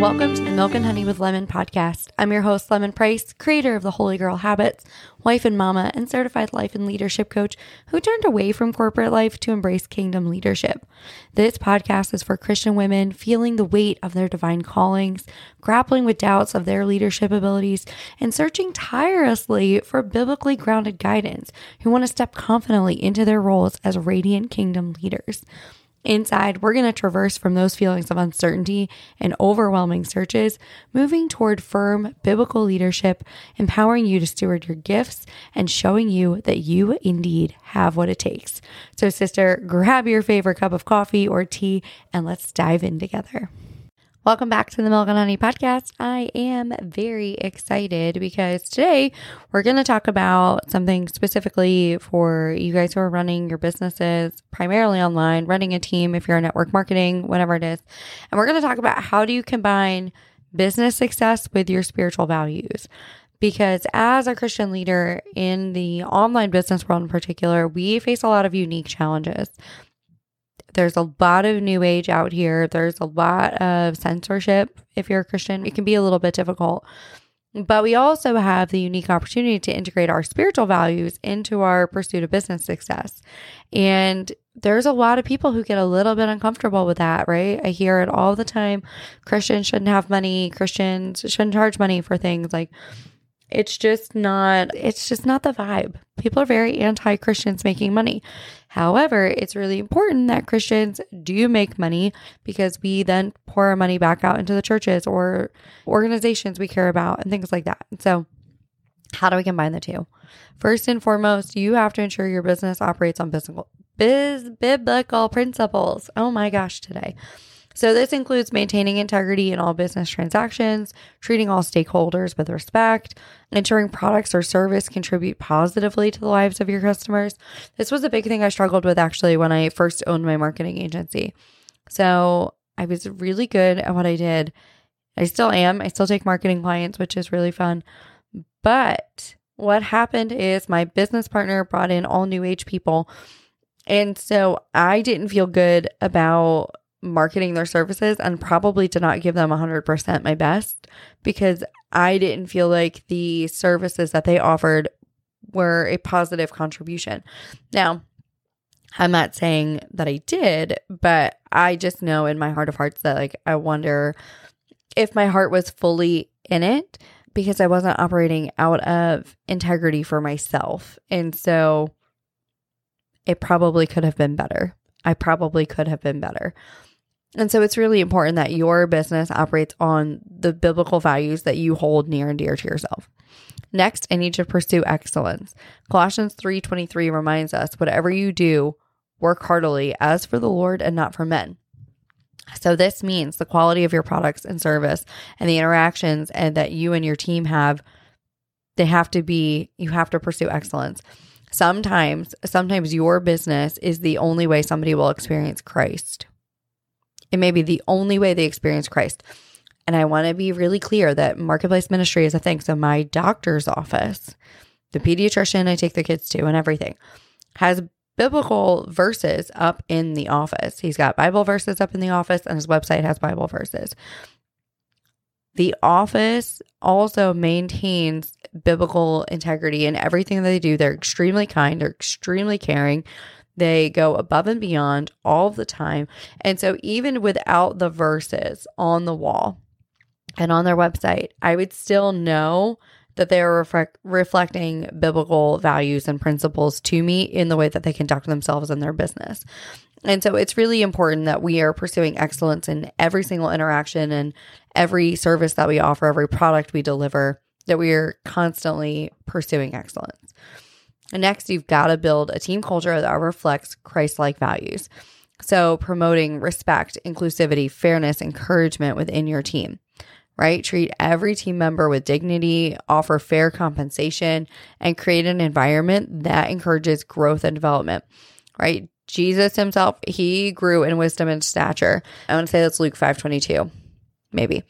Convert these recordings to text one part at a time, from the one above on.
Welcome to the Milk and Honey with Lemon podcast. I'm your host, Lemon Price, creator of the Holy Girl Habits, wife and mama, and certified life and leadership coach who turned away from corporate life to embrace kingdom leadership. This podcast is for Christian women feeling the weight of their divine callings, grappling with doubts of their leadership abilities, and searching tirelessly for biblically grounded guidance who want to step confidently into their roles as radiant kingdom leaders. Inside, we're going to traverse from those feelings of uncertainty and overwhelming searches, moving toward firm biblical leadership, empowering you to steward your gifts and showing you that you indeed have what it takes. So, sister, grab your favorite cup of coffee or tea and let's dive in together. Welcome back to the Milk and Honey podcast. I am very excited because today we're going to talk about something specifically for you guys who are running your businesses primarily online, running a team if you're a network marketing, whatever it is. And we're going to talk about how do you combine business success with your spiritual values. Because as a Christian leader in the online business world in particular, we face a lot of unique challenges. There's a lot of new age out here. There's a lot of censorship. If you're a Christian, it can be a little bit difficult. But we also have the unique opportunity to integrate our spiritual values into our pursuit of business success. And there's a lot of people who get a little bit uncomfortable with that, right? I hear it all the time. Christians shouldn't have money. Christians shouldn't charge money for things like it's just not it's just not the vibe. People are very anti-Christians making money. However, it's really important that Christians do make money because we then pour our money back out into the churches or organizations we care about and things like that. So, how do we combine the two? First and foremost, you have to ensure your business operates on biblical, biz, biblical principles. Oh my gosh, today. So, this includes maintaining integrity in all business transactions, treating all stakeholders with respect, ensuring products or service contribute positively to the lives of your customers. This was a big thing I struggled with actually when I first owned my marketing agency. So, I was really good at what I did. I still am. I still take marketing clients, which is really fun. But what happened is my business partner brought in all new age people. And so I didn't feel good about marketing their services and probably did not give them 100% my best because I didn't feel like the services that they offered were a positive contribution. Now, I'm not saying that I did, but I just know in my heart of hearts that like I wonder if my heart was fully in it because I wasn't operating out of integrity for myself. And so it probably could have been better. I probably could have been better. And so it's really important that your business operates on the biblical values that you hold near and dear to yourself. Next, I need to pursue excellence. Colossians 3:23 reminds us, whatever you do, work heartily as for the Lord and not for men. So this means the quality of your products and service and the interactions and that you and your team have they have to be you have to pursue excellence. Sometimes sometimes your business is the only way somebody will experience Christ. It may be the only way they experience Christ. And I want to be really clear that marketplace ministry is a thing. So, my doctor's office, the pediatrician I take the kids to, and everything has biblical verses up in the office. He's got Bible verses up in the office, and his website has Bible verses. The office also maintains biblical integrity in everything that they do. They're extremely kind, they're extremely caring. They go above and beyond all the time. And so, even without the verses on the wall and on their website, I would still know that they are reflect- reflecting biblical values and principles to me in the way that they conduct themselves in their business. And so it's really important that we are pursuing excellence in every single interaction and every service that we offer, every product we deliver, that we are constantly pursuing excellence. Next, you've got to build a team culture that reflects Christ like values. So, promoting respect, inclusivity, fairness, encouragement within your team, right? Treat every team member with dignity, offer fair compensation, and create an environment that encourages growth and development, right? Jesus himself, he grew in wisdom and stature. I want to say that's Luke 522, maybe.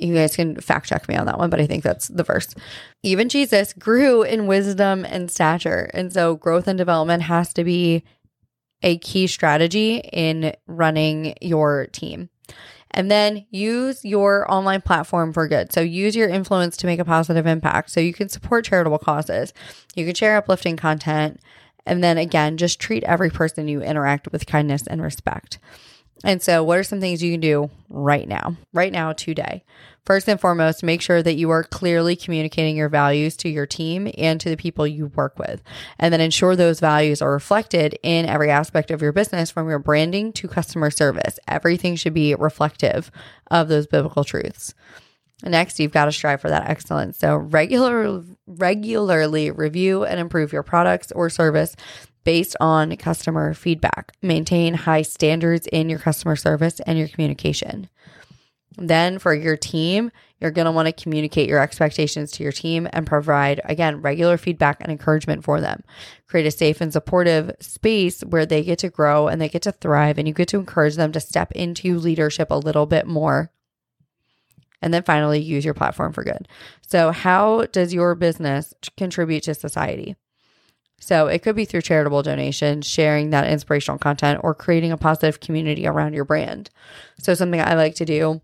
You guys can fact check me on that one, but I think that's the verse. Even Jesus grew in wisdom and stature. And so growth and development has to be a key strategy in running your team. And then use your online platform for good. So use your influence to make a positive impact. So you can support charitable causes, you can share uplifting content. And then again, just treat every person you interact with kindness and respect. And so, what are some things you can do right now, right now, today? First and foremost, make sure that you are clearly communicating your values to your team and to the people you work with. And then ensure those values are reflected in every aspect of your business from your branding to customer service. Everything should be reflective of those biblical truths. Next, you've got to strive for that excellence. So, regular, regularly review and improve your products or service based on customer feedback. Maintain high standards in your customer service and your communication. Then, for your team, you're going to want to communicate your expectations to your team and provide, again, regular feedback and encouragement for them. Create a safe and supportive space where they get to grow and they get to thrive, and you get to encourage them to step into leadership a little bit more. And then finally, use your platform for good. So, how does your business contribute to society? So it could be through charitable donations, sharing that inspirational content, or creating a positive community around your brand. So something I like to do.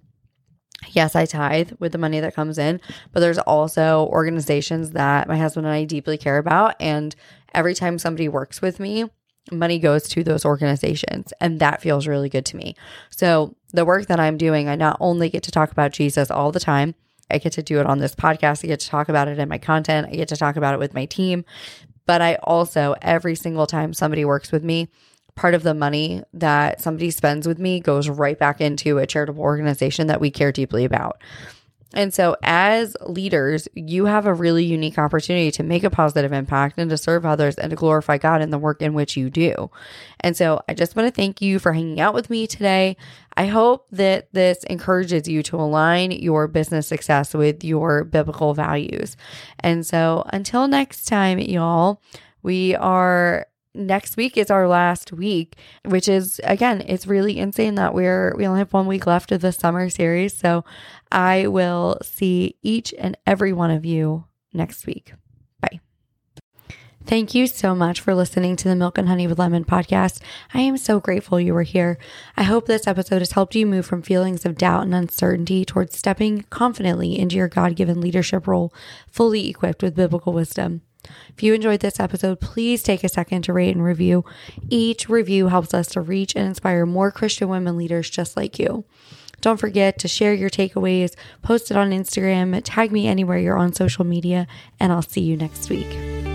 Yes, I tithe with the money that comes in, but there's also organizations that my husband and I deeply care about. And every time somebody works with me, money goes to those organizations. And that feels really good to me. So the work that I'm doing, I not only get to talk about Jesus all the time, I get to do it on this podcast. I get to talk about it in my content. I get to talk about it with my team. But I also, every single time somebody works with me, part of the money that somebody spends with me goes right back into a charitable organization that we care deeply about. And so, as leaders, you have a really unique opportunity to make a positive impact and to serve others and to glorify God in the work in which you do. And so, I just want to thank you for hanging out with me today. I hope that this encourages you to align your business success with your biblical values. And so, until next time, y'all, we are next week is our last week, which is again, it's really insane that we're we only have one week left of the summer series. So I will see each and every one of you next week. Bye. Thank you so much for listening to the Milk and Honey with Lemon podcast. I am so grateful you were here. I hope this episode has helped you move from feelings of doubt and uncertainty towards stepping confidently into your God given leadership role, fully equipped with biblical wisdom. If you enjoyed this episode, please take a second to rate and review. Each review helps us to reach and inspire more Christian women leaders just like you. Don't forget to share your takeaways, post it on Instagram, tag me anywhere you're on social media, and I'll see you next week.